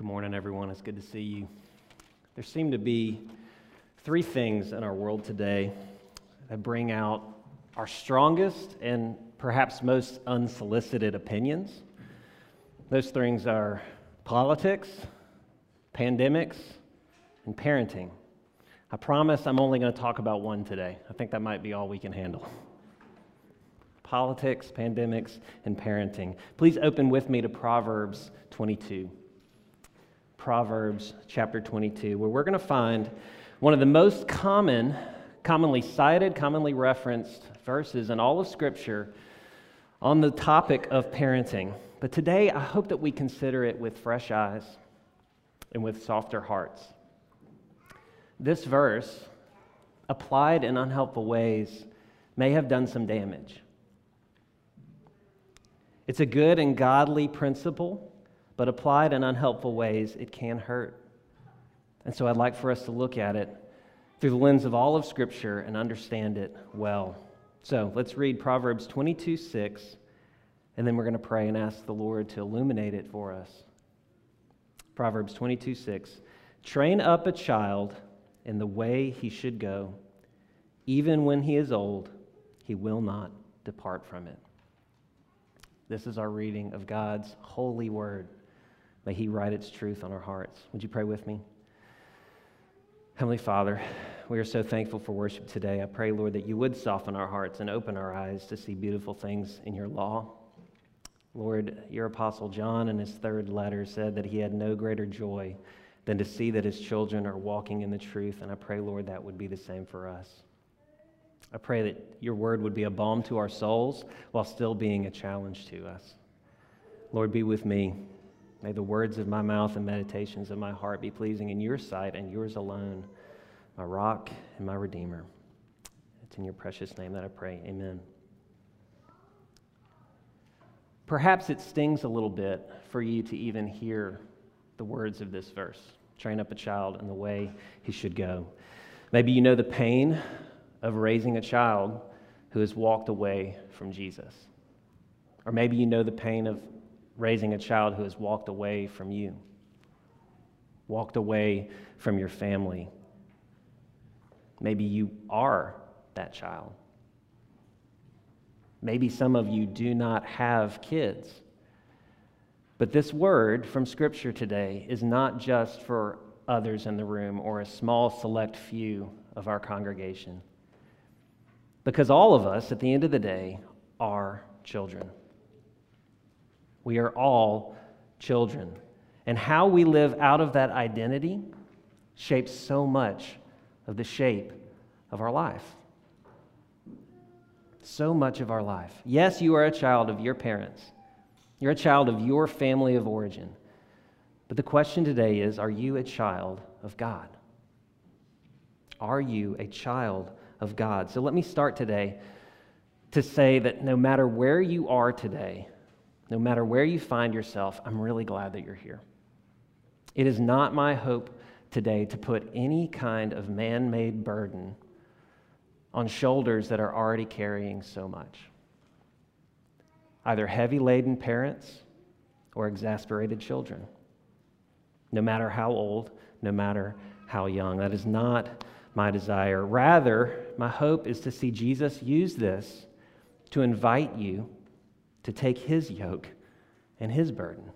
Good morning, everyone. It's good to see you. There seem to be three things in our world today that bring out our strongest and perhaps most unsolicited opinions. Those things are politics, pandemics, and parenting. I promise I'm only going to talk about one today. I think that might be all we can handle. Politics, pandemics, and parenting. Please open with me to Proverbs 22. Proverbs chapter 22, where we're going to find one of the most common, commonly cited, commonly referenced verses in all of Scripture on the topic of parenting. But today, I hope that we consider it with fresh eyes and with softer hearts. This verse, applied in unhelpful ways, may have done some damage. It's a good and godly principle, but applied in unhelpful ways, it can hurt. And so I'd like for us to look at it through the lens of all of Scripture and understand it well. So let's read Proverbs 22 6, and then we're going to pray and ask the Lord to illuminate it for us. Proverbs 22 6. Train up a child in the way he should go. Even when he is old, he will not depart from it. This is our reading of God's holy word. May he write its truth on our hearts. Would you pray with me? Heavenly Father, we are so thankful for worship today. I pray, Lord, that you would soften our hearts and open our eyes to see beautiful things in your law. Lord, your apostle John in his third letter said that he had no greater joy than to see that his children are walking in the truth. And I pray, Lord, that would be the same for us. I pray that your word would be a balm to our souls while still being a challenge to us. Lord, be with me. May the words of my mouth and meditations of my heart be pleasing in your sight and yours alone, my rock and my redeemer. It's in your precious name that I pray. Amen. Perhaps it stings a little bit for you to even hear the words of this verse train up a child in the way he should go. Maybe you know the pain of raising a child who has walked away from Jesus. Or maybe you know the pain of raising a child who has walked away from you, walked away from your family. Maybe you are that child. Maybe some of you do not have kids. But this word from Scripture today is not just for others in the room or a small select few of our congregation. Because all of us, at the end of the day, are children. We are all children. And how we live out of that identity shapes so much of the shape of our life. So much of our life. Yes, you are a child of your parents. You're a child of your family of origin. But the question today is are you a child of God? Are you a child of God? So let me start today to say that no matter where you are today, no matter where you find yourself, I'm really glad that you're here. It is not my hope today to put any kind of man made burden on shoulders that are already carrying so much either heavy laden parents or exasperated children, no matter how old, no matter how young. That is not my desire. Rather, my hope is to see Jesus use this to invite you to take his yoke and his burden,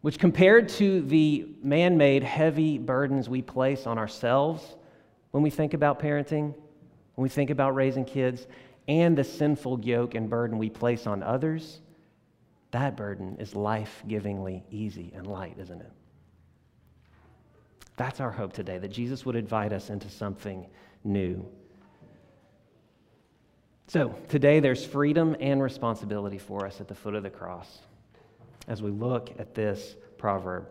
which compared to the man made heavy burdens we place on ourselves when we think about parenting, when we think about raising kids, and the sinful yoke and burden we place on others, that burden is life givingly easy and light, isn't it? That's our hope today, that Jesus would invite us into something new. So, today there's freedom and responsibility for us at the foot of the cross as we look at this proverb.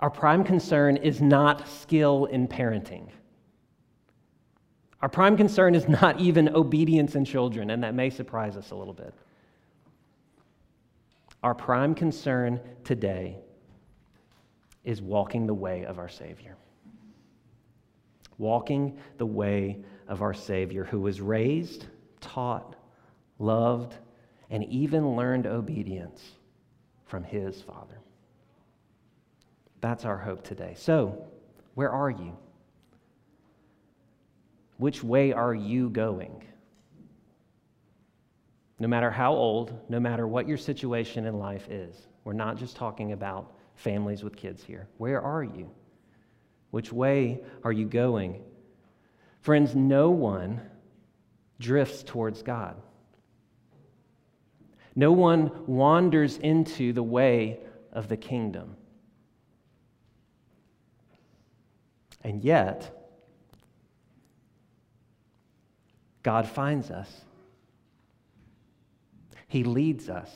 Our prime concern is not skill in parenting. Our prime concern is not even obedience in children, and that may surprise us a little bit. Our prime concern today is walking the way of our Savior. Walking the way of our Savior, who was raised, taught, loved, and even learned obedience from his Father. That's our hope today. So, where are you? Which way are you going? No matter how old, no matter what your situation in life is, we're not just talking about families with kids here. Where are you? Which way are you going? Friends, no one drifts towards God. No one wanders into the way of the kingdom. And yet, God finds us. He leads us,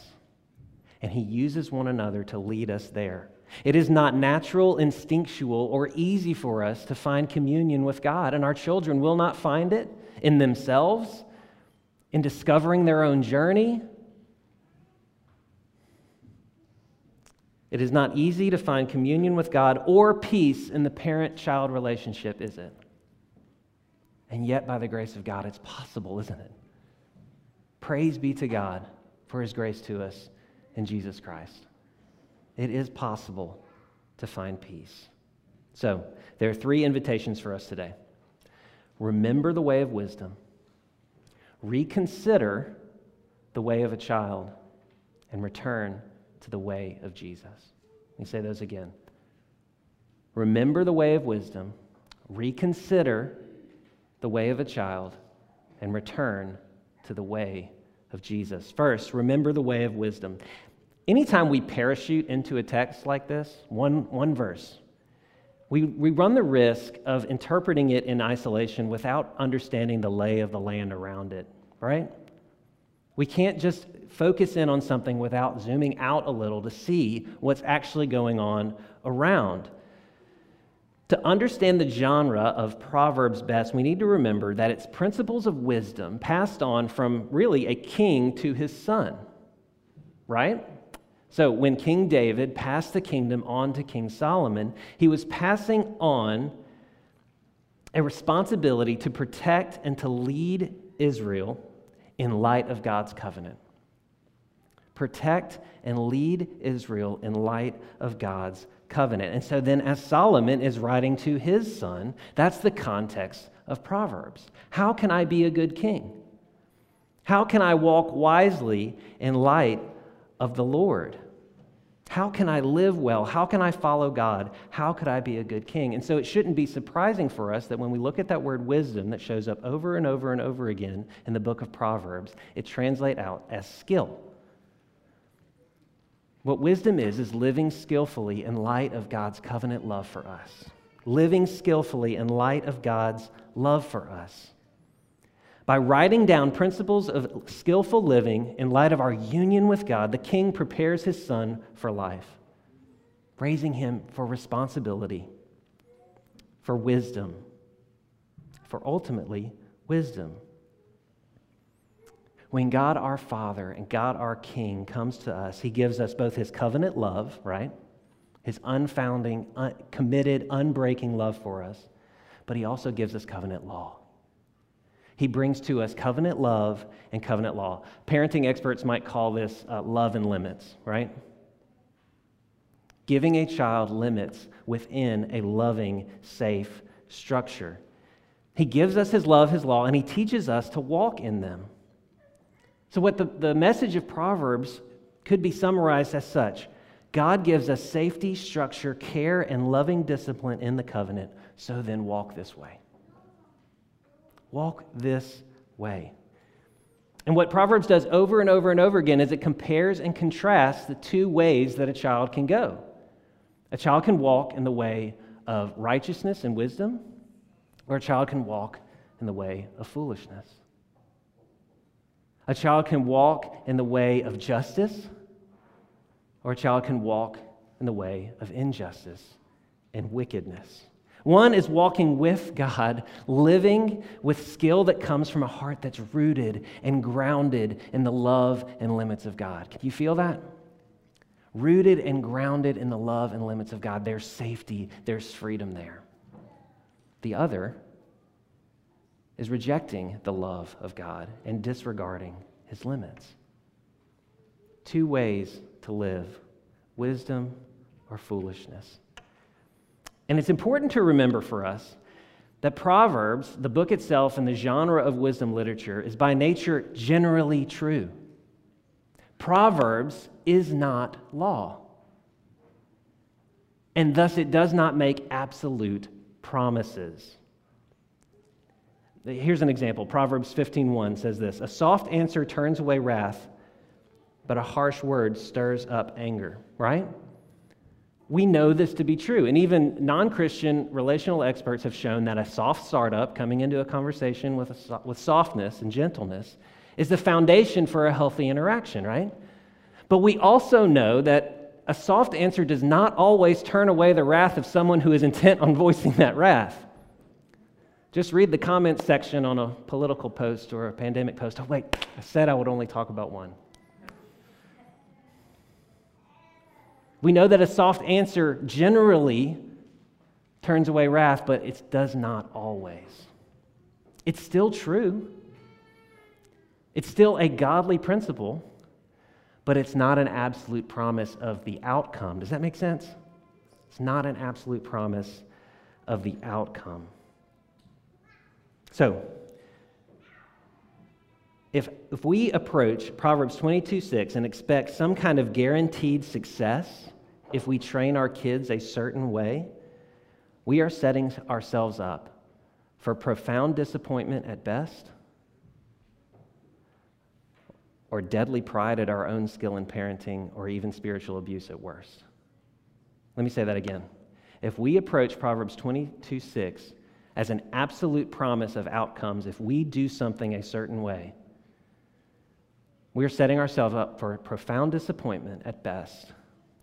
and He uses one another to lead us there. It is not natural, instinctual, or easy for us to find communion with God, and our children will not find it in themselves, in discovering their own journey. It is not easy to find communion with God or peace in the parent child relationship, is it? And yet, by the grace of God, it's possible, isn't it? Praise be to God for his grace to us in Jesus Christ. It is possible to find peace. So, there are three invitations for us today remember the way of wisdom, reconsider the way of a child, and return to the way of Jesus. Let me say those again. Remember the way of wisdom, reconsider the way of a child, and return to the way of Jesus. First, remember the way of wisdom. Anytime we parachute into a text like this, one, one verse, we, we run the risk of interpreting it in isolation without understanding the lay of the land around it, right? We can't just focus in on something without zooming out a little to see what's actually going on around. To understand the genre of Proverbs best, we need to remember that it's principles of wisdom passed on from really a king to his son, right? So when King David passed the kingdom on to King Solomon, he was passing on a responsibility to protect and to lead Israel in light of God's covenant. Protect and lead Israel in light of God's covenant. And so then, as Solomon is writing to his son, that's the context of Proverbs. How can I be a good king? How can I walk wisely in light of the Lord? How can I live well? How can I follow God? How could I be a good king? And so it shouldn't be surprising for us that when we look at that word wisdom that shows up over and over and over again in the book of Proverbs, it translates out as skill. What wisdom is, is living skillfully in light of God's covenant love for us. Living skillfully in light of God's love for us. By writing down principles of skillful living in light of our union with God, the king prepares his son for life, raising him for responsibility, for wisdom, for ultimately wisdom. When God our Father and God our King comes to us, he gives us both his covenant love, right? His unfounding, un- committed, unbreaking love for us, but he also gives us covenant law he brings to us covenant love and covenant law. Parenting experts might call this uh, love and limits, right? Giving a child limits within a loving, safe structure. He gives us his love, his law, and he teaches us to walk in them. So, what the, the message of Proverbs could be summarized as such God gives us safety, structure, care, and loving discipline in the covenant, so then walk this way. Walk this way. And what Proverbs does over and over and over again is it compares and contrasts the two ways that a child can go. A child can walk in the way of righteousness and wisdom, or a child can walk in the way of foolishness. A child can walk in the way of justice, or a child can walk in the way of injustice and wickedness. One is walking with God, living with skill that comes from a heart that's rooted and grounded in the love and limits of God. Can you feel that? Rooted and grounded in the love and limits of God. There's safety, there's freedom there. The other is rejecting the love of God and disregarding his limits. Two ways to live wisdom or foolishness. And it's important to remember for us that Proverbs, the book itself and the genre of wisdom literature, is by nature generally true. Proverbs is not law. And thus it does not make absolute promises. Here's an example. Proverbs 15:1 says this, "A soft answer turns away wrath, but a harsh word stirs up anger." Right? We know this to be true. And even non Christian relational experts have shown that a soft startup coming into a conversation with, a, with softness and gentleness is the foundation for a healthy interaction, right? But we also know that a soft answer does not always turn away the wrath of someone who is intent on voicing that wrath. Just read the comments section on a political post or a pandemic post. Oh, wait, I said I would only talk about one. We know that a soft answer generally turns away wrath, but it does not always. It's still true. It's still a godly principle, but it's not an absolute promise of the outcome. Does that make sense? It's not an absolute promise of the outcome. So, if, if we approach Proverbs 22 6 and expect some kind of guaranteed success if we train our kids a certain way, we are setting ourselves up for profound disappointment at best or deadly pride at our own skill in parenting or even spiritual abuse at worst. Let me say that again. If we approach Proverbs 22 6 as an absolute promise of outcomes if we do something a certain way, we are setting ourselves up for profound disappointment at best,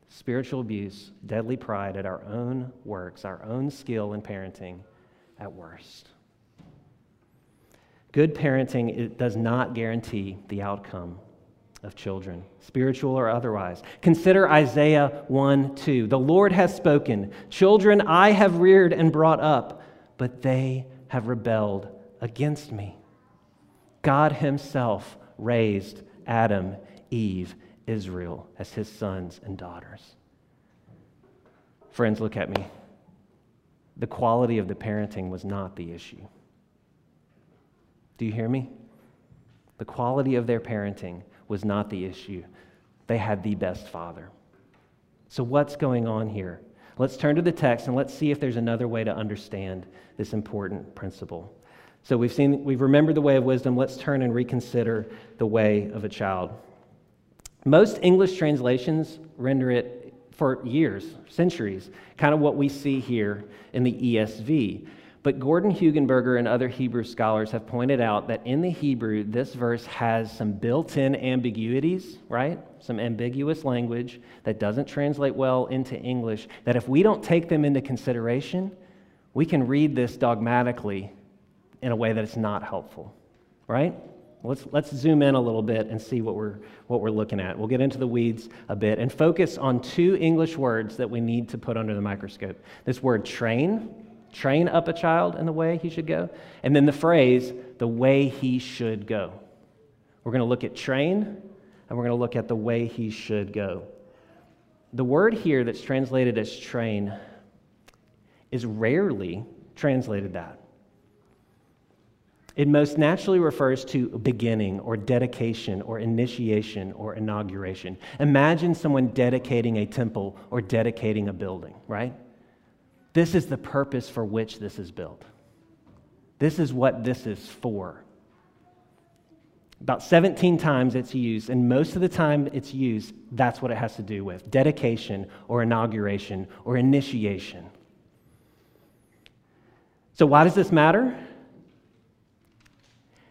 spiritual abuse, deadly pride at our own works, our own skill in parenting at worst. Good parenting does not guarantee the outcome of children, spiritual or otherwise. Consider Isaiah 1 2. The Lord has spoken. Children I have reared and brought up, but they have rebelled against me. God Himself raised Adam, Eve, Israel as his sons and daughters. Friends, look at me. The quality of the parenting was not the issue. Do you hear me? The quality of their parenting was not the issue. They had the best father. So, what's going on here? Let's turn to the text and let's see if there's another way to understand this important principle. So we've seen, we've remembered the way of wisdom. Let's turn and reconsider the way of a child. Most English translations render it for years, centuries, kind of what we see here in the ESV. But Gordon Hugenberger and other Hebrew scholars have pointed out that in the Hebrew, this verse has some built in ambiguities, right? Some ambiguous language that doesn't translate well into English, that if we don't take them into consideration, we can read this dogmatically in a way that it's not helpful, right? Let's, let's zoom in a little bit and see what we're, what we're looking at. We'll get into the weeds a bit and focus on two English words that we need to put under the microscope. This word train, train up a child in the way he should go, and then the phrase, the way he should go. We're going to look at train and we're going to look at the way he should go. The word here that's translated as train is rarely translated that. It most naturally refers to beginning or dedication or initiation or inauguration. Imagine someone dedicating a temple or dedicating a building, right? This is the purpose for which this is built. This is what this is for. About 17 times it's used, and most of the time it's used, that's what it has to do with dedication or inauguration or initiation. So, why does this matter?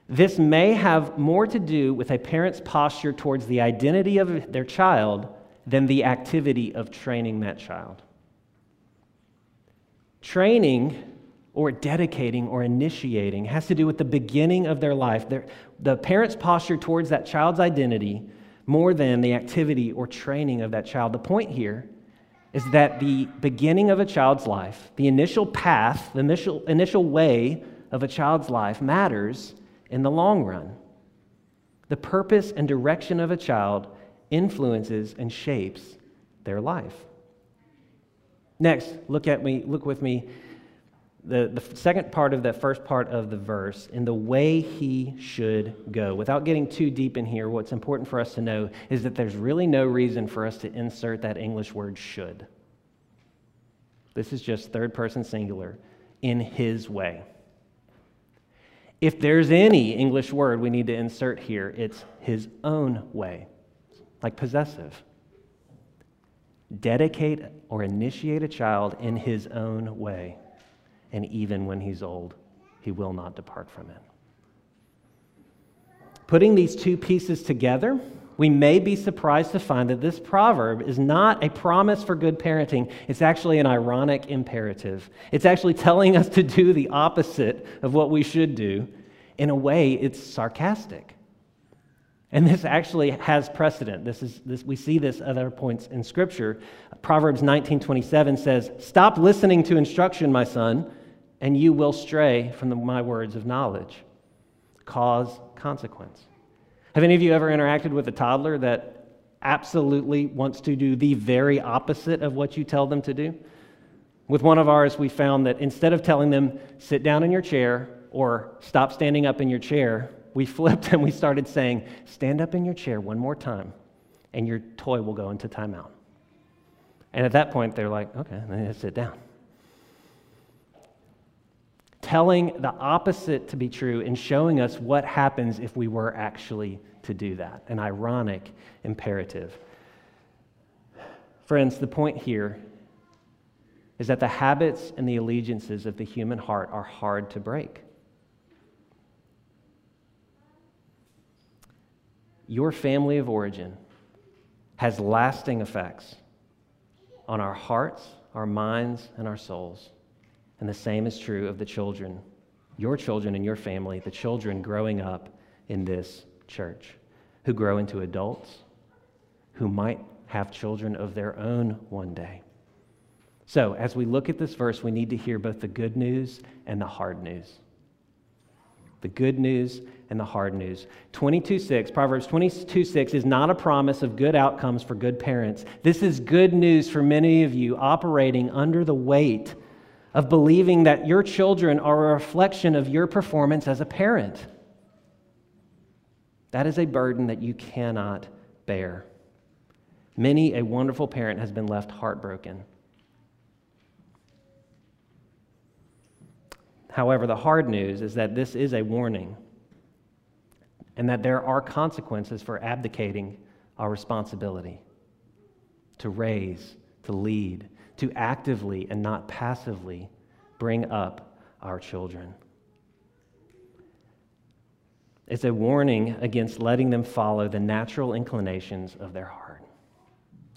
This may have more to do with a parent's posture towards the identity of their child than the activity of training that child. Training or dedicating or initiating has to do with the beginning of their life, their, the parent's posture towards that child's identity more than the activity or training of that child. The point here is that the beginning of a child's life, the initial path, the initial, initial way of a child's life matters in the long run. The purpose and direction of a child influences and shapes their life. Next, look at me, look with me. The, the second part of that first part of the verse, in the way he should go. Without getting too deep in here, what's important for us to know is that there's really no reason for us to insert that English word should. This is just third person singular, in his way. If there's any English word we need to insert here, it's his own way, like possessive. Dedicate or initiate a child in his own way, and even when he's old, he will not depart from it. Putting these two pieces together, we may be surprised to find that this proverb is not a promise for good parenting. It's actually an ironic imperative. It's actually telling us to do the opposite of what we should do. In a way, it's sarcastic. And this actually has precedent. This is, this, we see this at other points in Scripture. Proverbs 19:27 says, "Stop listening to instruction, my son, and you will stray from the, my words of knowledge." Cause consequence. Have any of you ever interacted with a toddler that absolutely wants to do the very opposite of what you tell them to do? With one of ours, we found that instead of telling them, sit down in your chair or stop standing up in your chair, we flipped and we started saying, stand up in your chair one more time and your toy will go into timeout. And at that point, they're like, okay, then sit down telling the opposite to be true and showing us what happens if we were actually to do that. An ironic imperative. Friends, the point here is that the habits and the allegiances of the human heart are hard to break. Your family of origin has lasting effects on our hearts, our minds, and our souls. And the same is true of the children, your children and your family, the children growing up in this church, who grow into adults, who might have children of their own one day. So, as we look at this verse, we need to hear both the good news and the hard news. The good news and the hard news. 22:6, Proverbs 22:6 is not a promise of good outcomes for good parents. This is good news for many of you operating under the weight of believing that your children are a reflection of your performance as a parent. That is a burden that you cannot bear. Many a wonderful parent has been left heartbroken. However, the hard news is that this is a warning and that there are consequences for abdicating our responsibility to raise, to lead, to actively and not passively bring up our children. It's a warning against letting them follow the natural inclinations of their heart,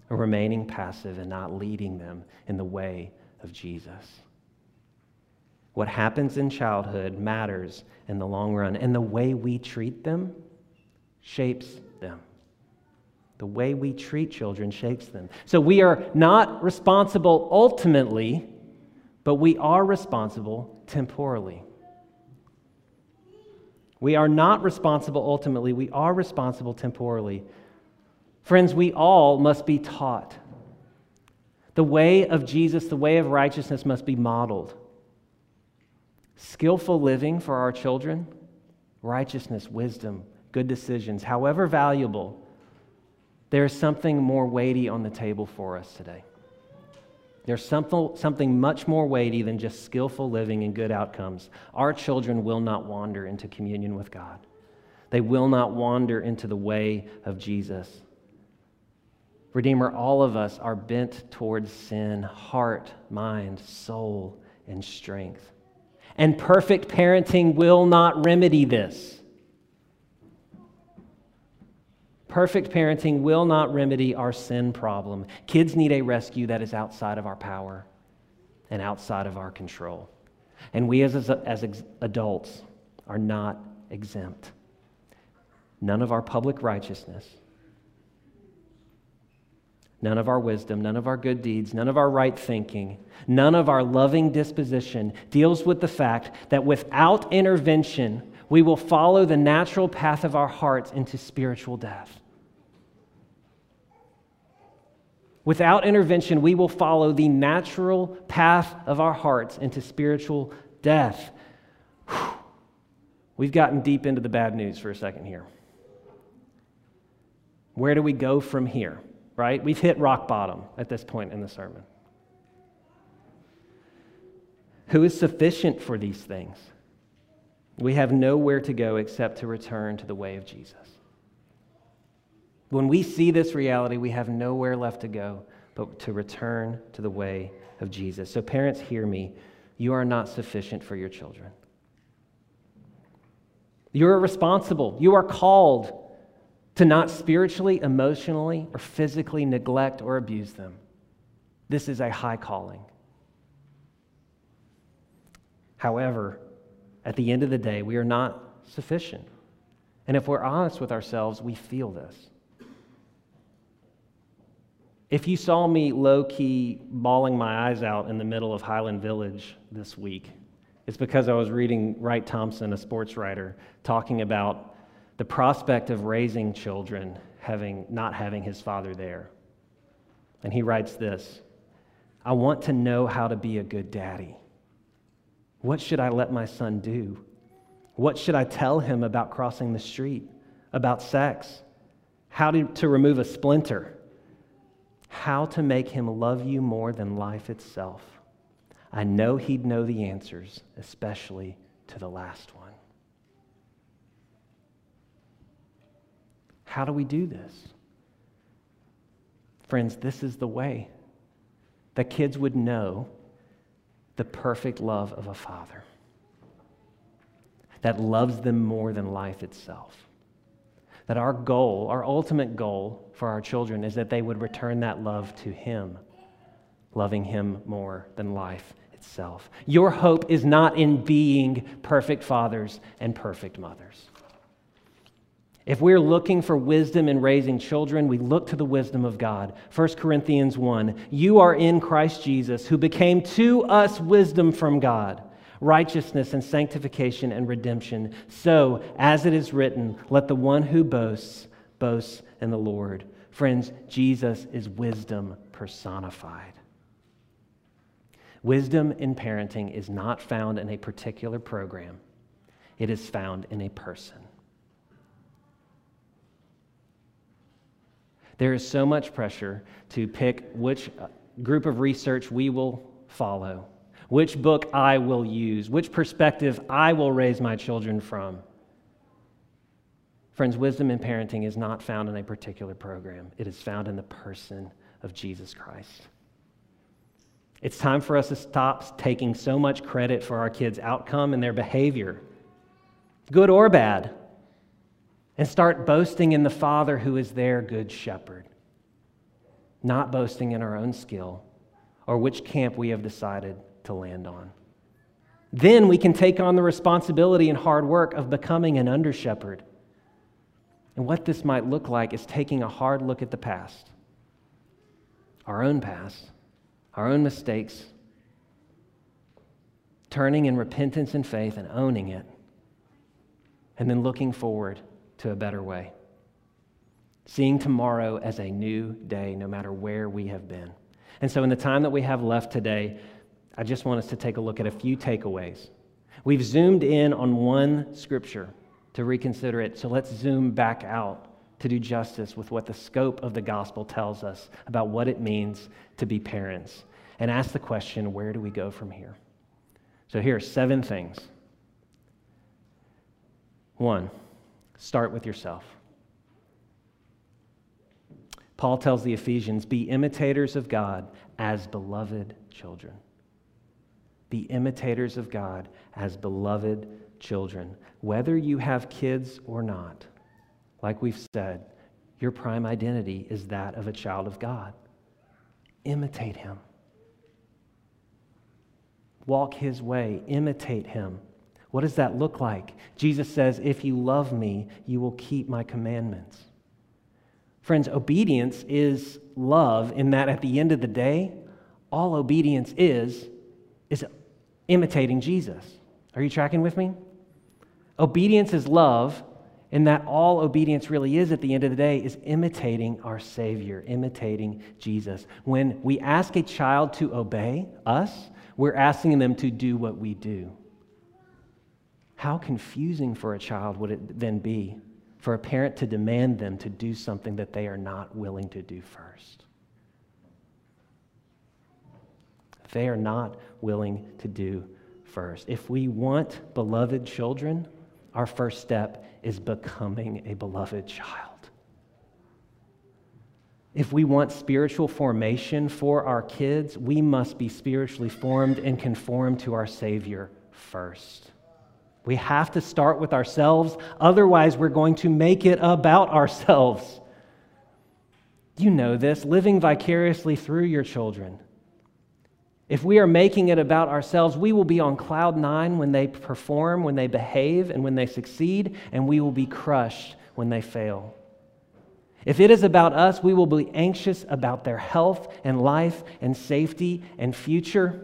remaining passive and not leading them in the way of Jesus. What happens in childhood matters in the long run, and the way we treat them shapes them. The way we treat children shapes them. So we are not responsible ultimately, but we are responsible temporally. We are not responsible ultimately, we are responsible temporally. Friends, we all must be taught. The way of Jesus, the way of righteousness must be modeled. Skillful living for our children, righteousness, wisdom, good decisions, however valuable there is something more weighty on the table for us today. There's something, something much more weighty than just skillful living and good outcomes. Our children will not wander into communion with God, they will not wander into the way of Jesus. Redeemer, all of us are bent towards sin, heart, mind, soul, and strength. And perfect parenting will not remedy this. Perfect parenting will not remedy our sin problem. Kids need a rescue that is outside of our power and outside of our control. And we as, as adults are not exempt. None of our public righteousness, none of our wisdom, none of our good deeds, none of our right thinking, none of our loving disposition deals with the fact that without intervention, we will follow the natural path of our hearts into spiritual death. Without intervention, we will follow the natural path of our hearts into spiritual death. Whew. We've gotten deep into the bad news for a second here. Where do we go from here? Right? We've hit rock bottom at this point in the sermon. Who is sufficient for these things? We have nowhere to go except to return to the way of Jesus. When we see this reality, we have nowhere left to go but to return to the way of Jesus. So, parents, hear me. You are not sufficient for your children. You're responsible. You are called to not spiritually, emotionally, or physically neglect or abuse them. This is a high calling. However, at the end of the day, we are not sufficient. And if we're honest with ourselves, we feel this. If you saw me low key bawling my eyes out in the middle of Highland Village this week, it's because I was reading Wright Thompson, a sports writer, talking about the prospect of raising children having not having his father there. And he writes this I want to know how to be a good daddy. What should I let my son do? What should I tell him about crossing the street, about sex, how to, to remove a splinter, how to make him love you more than life itself? I know he'd know the answers, especially to the last one. How do we do this? Friends, this is the way that kids would know the perfect love of a father that loves them more than life itself. That our goal, our ultimate goal for our children, is that they would return that love to Him, loving Him more than life itself. Your hope is not in being perfect fathers and perfect mothers. If we're looking for wisdom in raising children, we look to the wisdom of God. 1 Corinthians 1 You are in Christ Jesus, who became to us wisdom from God, righteousness and sanctification and redemption. So, as it is written, let the one who boasts boast in the Lord. Friends, Jesus is wisdom personified. Wisdom in parenting is not found in a particular program, it is found in a person. There is so much pressure to pick which uh, group of research we will follow, which book I will use, which perspective I will raise my children from. Friends, wisdom in parenting is not found in a particular program, it is found in the person of Jesus Christ. It's time for us to stop taking so much credit for our kids' outcome and their behavior, good or bad and start boasting in the Father who is their good shepherd, not boasting in our own skill or which camp we have decided to land on. Then we can take on the responsibility and hard work of becoming an under shepherd. And what this might look like is taking a hard look at the past, our own past, our own mistakes, turning in repentance and faith and owning it, and then looking forward to a better way. Seeing tomorrow as a new day, no matter where we have been. And so, in the time that we have left today, I just want us to take a look at a few takeaways. We've zoomed in on one scripture to reconsider it, so let's zoom back out to do justice with what the scope of the gospel tells us about what it means to be parents and ask the question where do we go from here? So, here are seven things. One, Start with yourself. Paul tells the Ephesians, be imitators of God as beloved children. Be imitators of God as beloved children. Whether you have kids or not, like we've said, your prime identity is that of a child of God. Imitate him. Walk his way, imitate him. What does that look like? Jesus says, If you love me, you will keep my commandments. Friends, obedience is love in that at the end of the day, all obedience is, is imitating Jesus. Are you tracking with me? Obedience is love, And that all obedience really is at the end of the day is imitating our Savior, imitating Jesus. When we ask a child to obey us, we're asking them to do what we do. How confusing for a child would it then be for a parent to demand them to do something that they are not willing to do first? They are not willing to do first. If we want beloved children, our first step is becoming a beloved child. If we want spiritual formation for our kids, we must be spiritually formed and conformed to our Savior first. We have to start with ourselves, otherwise, we're going to make it about ourselves. You know this, living vicariously through your children. If we are making it about ourselves, we will be on cloud nine when they perform, when they behave, and when they succeed, and we will be crushed when they fail. If it is about us, we will be anxious about their health and life and safety and future.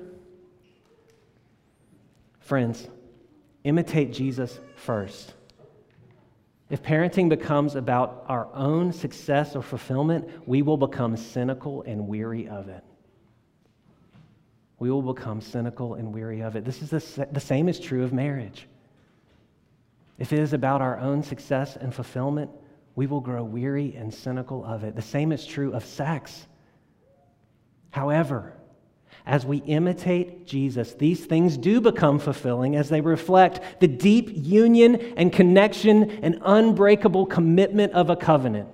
Friends, imitate Jesus first. If parenting becomes about our own success or fulfillment, we will become cynical and weary of it we will become cynical and weary of it. This is the, the same is true of marriage. If it is about our own success and fulfillment, we will grow weary and cynical of it. The same is true of sex. However, as we imitate Jesus, these things do become fulfilling as they reflect the deep union and connection and unbreakable commitment of a covenant.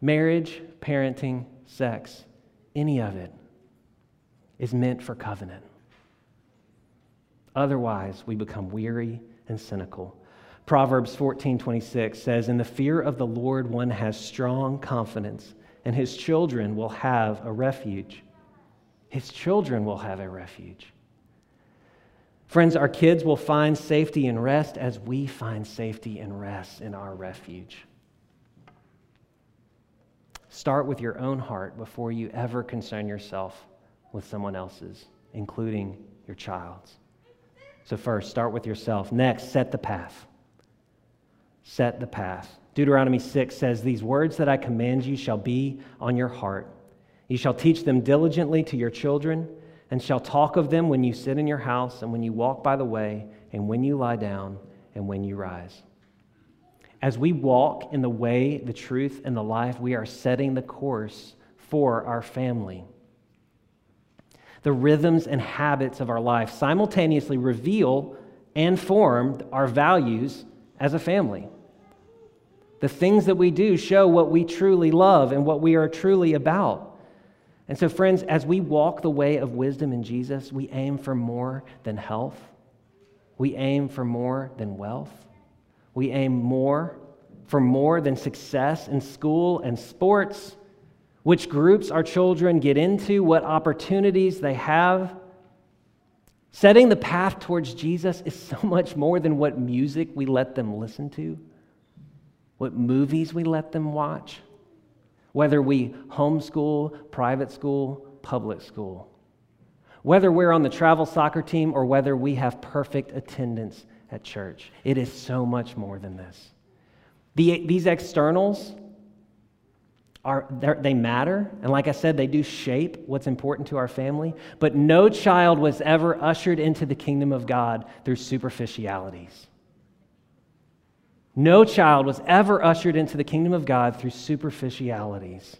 Marriage, parenting, sex, any of it is meant for covenant. Otherwise, we become weary and cynical. Proverbs 14:26 says, "In the fear of the Lord one has strong confidence, and his children will have a refuge." His children will have a refuge. Friends, our kids will find safety and rest as we find safety and rest in our refuge. Start with your own heart before you ever concern yourself with someone else's, including your child's. So, first, start with yourself. Next, set the path. Set the path. Deuteronomy 6 says, These words that I command you shall be on your heart. You shall teach them diligently to your children, and shall talk of them when you sit in your house, and when you walk by the way, and when you lie down, and when you rise. As we walk in the way, the truth, and the life, we are setting the course for our family the rhythms and habits of our life simultaneously reveal and form our values as a family. The things that we do show what we truly love and what we are truly about. And so, friends, as we walk the way of wisdom in Jesus, we aim for more than health. We aim for more than wealth. We aim more for more than success in school and sports which groups our children get into, what opportunities they have. Setting the path towards Jesus is so much more than what music we let them listen to, what movies we let them watch, whether we homeschool, private school, public school, whether we're on the travel soccer team or whether we have perfect attendance at church. It is so much more than this. The, these externals, are, they matter. And like I said, they do shape what's important to our family. But no child was ever ushered into the kingdom of God through superficialities. No child was ever ushered into the kingdom of God through superficialities.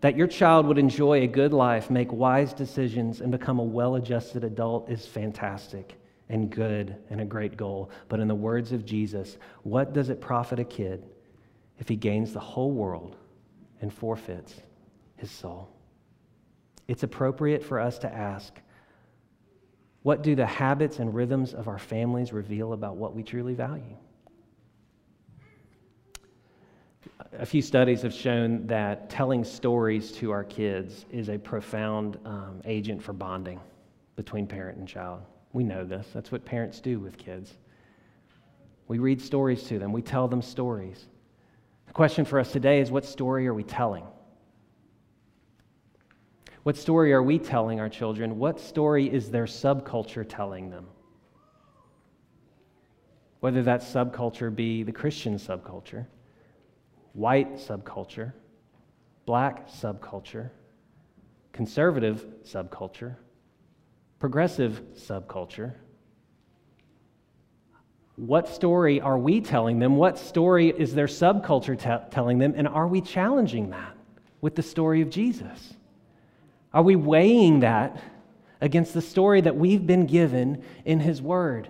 That your child would enjoy a good life, make wise decisions, and become a well adjusted adult is fantastic and good and a great goal. But in the words of Jesus, what does it profit a kid if he gains the whole world and forfeits his soul? It's appropriate for us to ask what do the habits and rhythms of our families reveal about what we truly value? A few studies have shown that telling stories to our kids is a profound um, agent for bonding between parent and child. We know this. That's what parents do with kids. We read stories to them, we tell them stories. The question for us today is what story are we telling? What story are we telling our children? What story is their subculture telling them? whether that subculture be the Christian subculture, white subculture, black subculture, conservative subculture, progressive subculture. What story are we telling them? What story is their subculture t- telling them? And are we challenging that with the story of Jesus? Are we weighing that against the story that we've been given in His Word?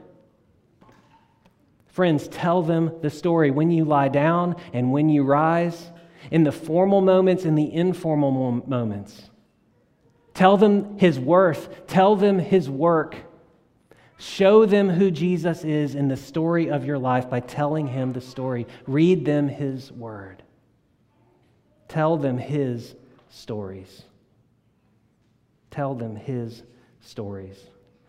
Friends, tell them the story when you lie down and when you rise, in the formal moments and the informal moments. Tell them his worth, tell them his work. Show them who Jesus is in the story of your life by telling him the story. Read them his word. Tell them his stories. Tell them his stories.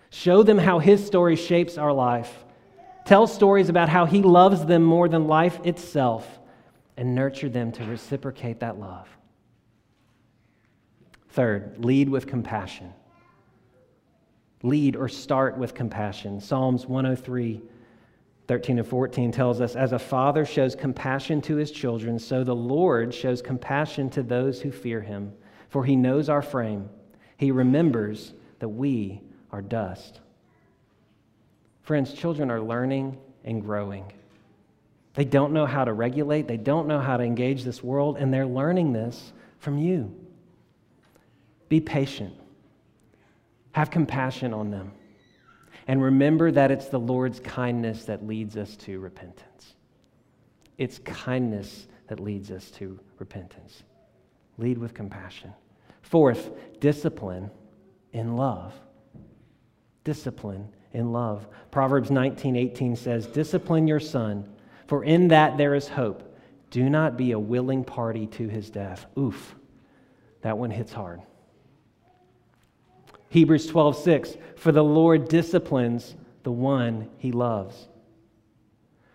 Show them how his story shapes our life. Tell stories about how he loves them more than life itself and nurture them to reciprocate that love. Third, lead with compassion. Lead or start with compassion. Psalms 103, 13 and 14 tells us As a father shows compassion to his children, so the Lord shows compassion to those who fear him. For he knows our frame, he remembers that we are dust. Friends, children are learning and growing. They don't know how to regulate, they don't know how to engage this world, and they're learning this from you. Be patient, have compassion on them, and remember that it's the Lord's kindness that leads us to repentance. It's kindness that leads us to repentance. Lead with compassion. Fourth, discipline in love. Discipline in love. Proverbs 19 18 says, Discipline your son for in that there is hope. Do not be a willing party to his death. Oof, that one hits hard. Hebrews 12, 6, for the Lord disciplines the one he loves.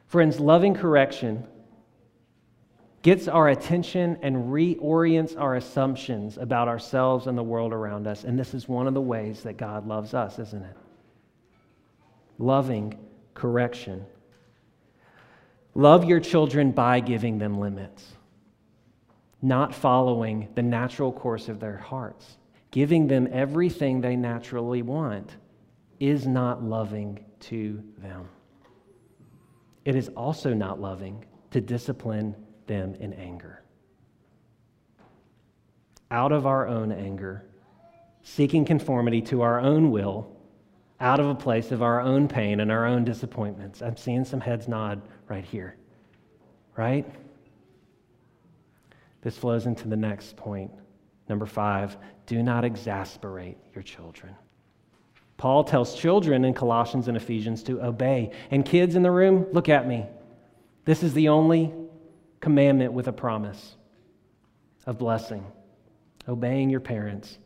Friends, loving correction gets our attention and reorients our assumptions about ourselves and the world around us. And this is one of the ways that God loves us, isn't it? Loving correction. Love your children by giving them limits, not following the natural course of their hearts. Giving them everything they naturally want is not loving to them. It is also not loving to discipline them in anger. Out of our own anger, seeking conformity to our own will, out of a place of our own pain and our own disappointments. I'm seeing some heads nod right here, right? This flows into the next point. Number five, do not exasperate your children. Paul tells children in Colossians and Ephesians to obey. And kids in the room, look at me. This is the only commandment with a promise of blessing, obeying your parents.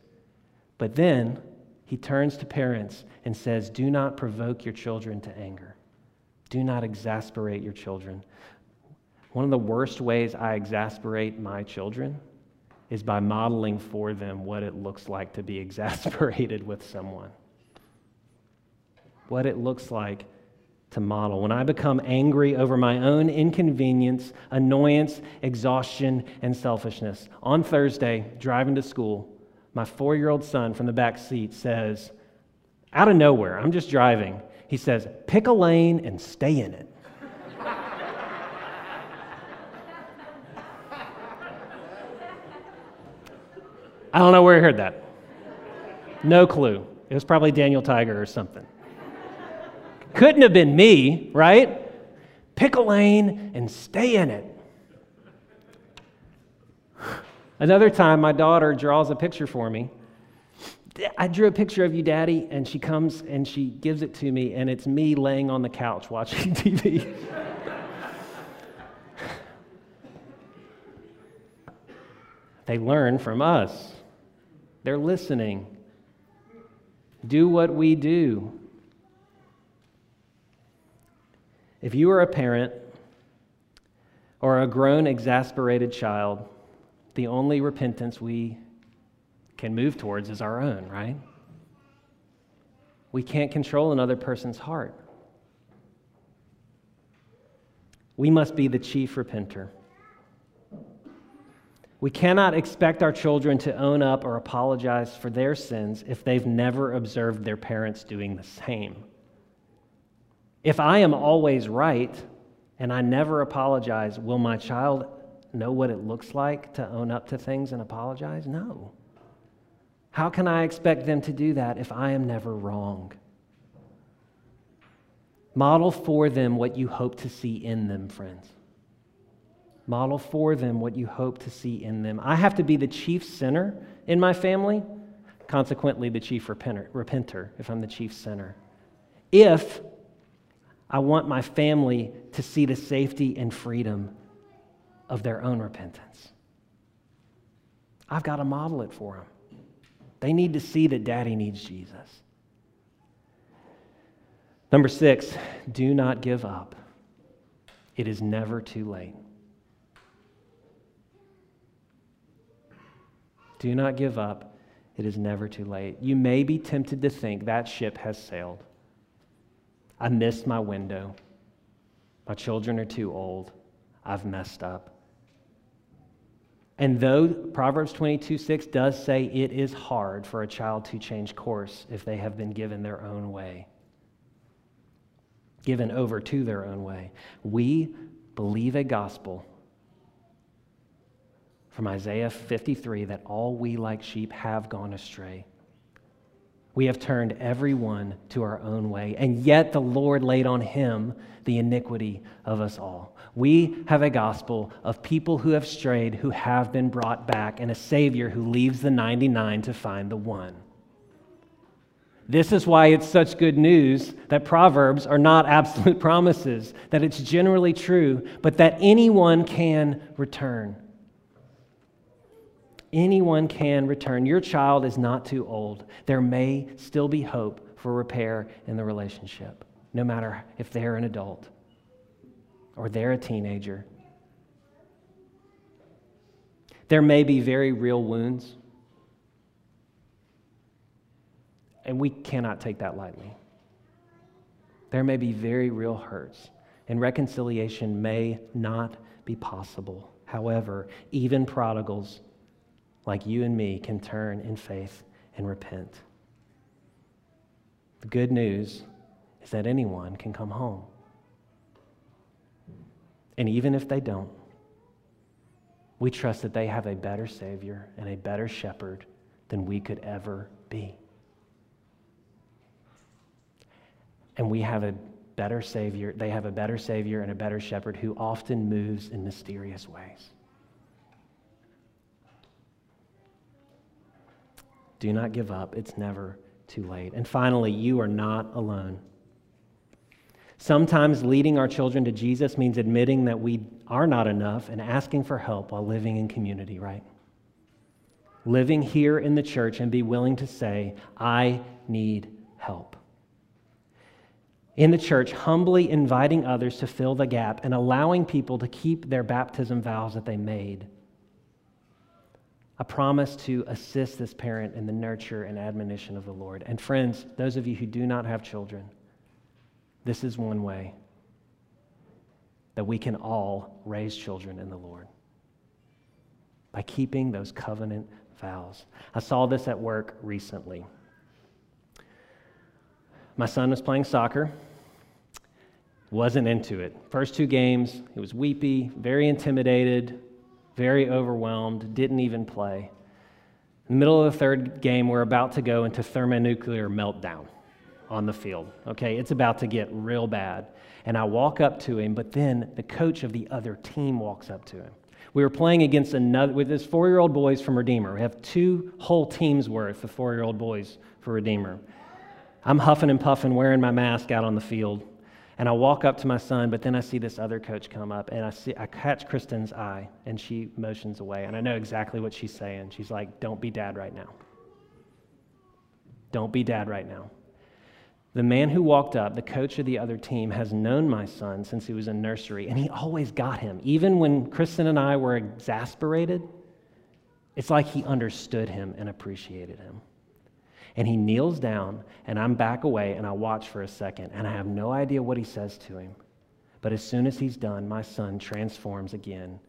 But then he turns to parents and says, Do not provoke your children to anger. Do not exasperate your children. One of the worst ways I exasperate my children is by modeling for them what it looks like to be exasperated with someone. What it looks like to model. When I become angry over my own inconvenience, annoyance, exhaustion, and selfishness. On Thursday, driving to school, my four year old son from the back seat says, out of nowhere, I'm just driving, he says, pick a lane and stay in it. I don't know where he heard that. No clue. It was probably Daniel Tiger or something. Couldn't have been me, right? Pick a lane and stay in it. Another time, my daughter draws a picture for me I drew a picture of you, Daddy, and she comes and she gives it to me, and it's me laying on the couch watching TV. they learn from us, they're listening. Do what we do. If you are a parent or a grown, exasperated child, the only repentance we can move towards is our own, right? We can't control another person's heart. We must be the chief repenter. We cannot expect our children to own up or apologize for their sins if they've never observed their parents doing the same. If I am always right and I never apologize, will my child know what it looks like to own up to things and apologize? No. How can I expect them to do that if I am never wrong? Model for them what you hope to see in them, friends. Model for them what you hope to see in them. I have to be the chief sinner in my family, consequently, the chief repenter, repenter if I'm the chief sinner. If I want my family to see the safety and freedom of their own repentance, I've got to model it for them. They need to see that daddy needs Jesus. Number six, do not give up. It is never too late. Do not give up. It is never too late. You may be tempted to think that ship has sailed. I missed my window. My children are too old. I've messed up. And though Proverbs 22 6 does say it is hard for a child to change course if they have been given their own way, given over to their own way, we believe a gospel from Isaiah 53 that all we like sheep have gone astray. We have turned every one to our own way, and yet the Lord laid on him the iniquity of us all. We have a gospel of people who have strayed, who have been brought back, and a Savior who leaves the 99 to find the one. This is why it's such good news that Proverbs are not absolute promises, that it's generally true, but that anyone can return. Anyone can return. Your child is not too old. There may still be hope for repair in the relationship, no matter if they're an adult or they're a teenager. There may be very real wounds, and we cannot take that lightly. There may be very real hurts, and reconciliation may not be possible. However, even prodigals like you and me can turn in faith and repent. The good news is that anyone can come home. And even if they don't, we trust that they have a better Savior and a better shepherd than we could ever be. And we have a better Savior, they have a better Savior and a better shepherd who often moves in mysterious ways. Do not give up. It's never too late. And finally, you are not alone. Sometimes leading our children to Jesus means admitting that we are not enough and asking for help while living in community, right? Living here in the church and be willing to say, I need help. In the church, humbly inviting others to fill the gap and allowing people to keep their baptism vows that they made a promise to assist this parent in the nurture and admonition of the Lord. And friends, those of you who do not have children, this is one way that we can all raise children in the Lord by keeping those covenant vows. I saw this at work recently. My son was playing soccer, wasn't into it. First two games, he was weepy, very intimidated, very overwhelmed, didn't even play. In the middle of the third game, we're about to go into thermonuclear meltdown on the field. Okay, it's about to get real bad. And I walk up to him, but then the coach of the other team walks up to him. We were playing against another, with this four year old boys from Redeemer. We have two whole teams worth of four year old boys for Redeemer. I'm huffing and puffing, wearing my mask out on the field. And I walk up to my son, but then I see this other coach come up, and I see I catch Kristen's eye, and she motions away, and I know exactly what she's saying. She's like, "Don't be dad right now. Don't be dad right now." The man who walked up, the coach of the other team, has known my son since he was in nursery, and he always got him. Even when Kristen and I were exasperated, it's like he understood him and appreciated him. And he kneels down, and I'm back away, and I watch for a second, and I have no idea what he says to him. But as soon as he's done, my son transforms again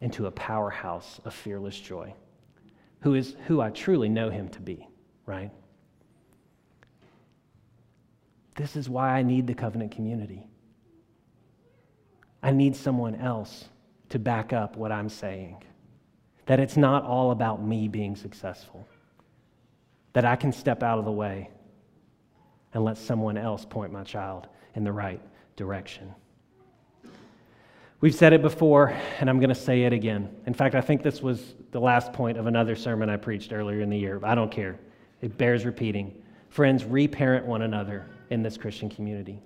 into a powerhouse of fearless joy, who is who I truly know him to be, right? This is why I need the covenant community. I need someone else to back up what I'm saying. That it's not all about me being successful. That I can step out of the way and let someone else point my child in the right direction. We've said it before, and I'm going to say it again. In fact, I think this was the last point of another sermon I preached earlier in the year. I don't care. It bears repeating. Friends, reparent one another in this Christian community.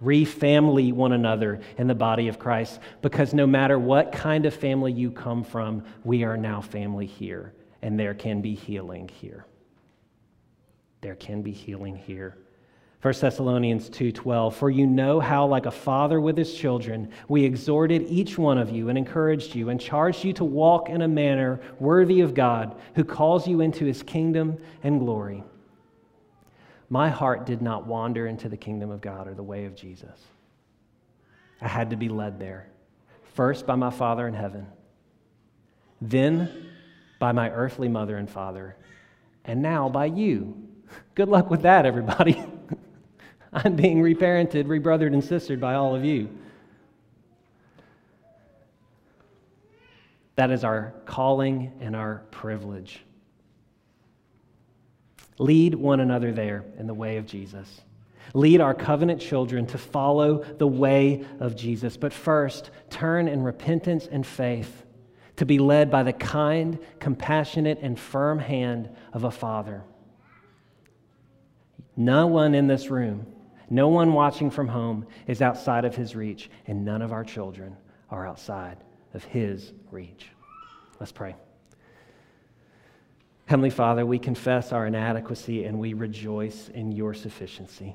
Refamily one another in the body of Christ because no matter what kind of family you come from, we are now family here, and there can be healing here. There can be healing here. 1 Thessalonians 2:12 For you know how like a father with his children we exhorted each one of you and encouraged you and charged you to walk in a manner worthy of God who calls you into his kingdom and glory. My heart did not wander into the kingdom of God or the way of Jesus. I had to be led there. First by my Father in heaven, then by my earthly mother and father, and now by you. Good luck with that, everybody. I'm being reparented, rebrothered, and sistered by all of you. That is our calling and our privilege. Lead one another there in the way of Jesus. Lead our covenant children to follow the way of Jesus. But first, turn in repentance and faith to be led by the kind, compassionate, and firm hand of a father. No one in this room no one watching from home is outside of his reach, and none of our children are outside of his reach. Let's pray. Heavenly Father, we confess our inadequacy and we rejoice in your sufficiency.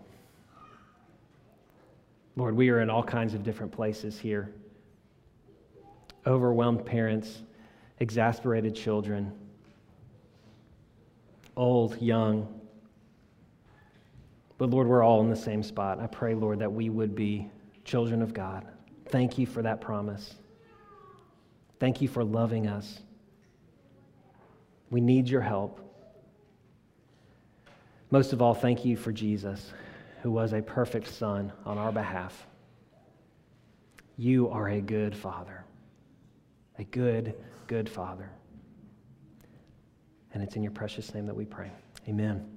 Lord, we are in all kinds of different places here overwhelmed parents, exasperated children, old, young, but Lord, we're all in the same spot. I pray, Lord, that we would be children of God. Thank you for that promise. Thank you for loving us. We need your help. Most of all, thank you for Jesus, who was a perfect son on our behalf. You are a good father, a good, good father. And it's in your precious name that we pray. Amen.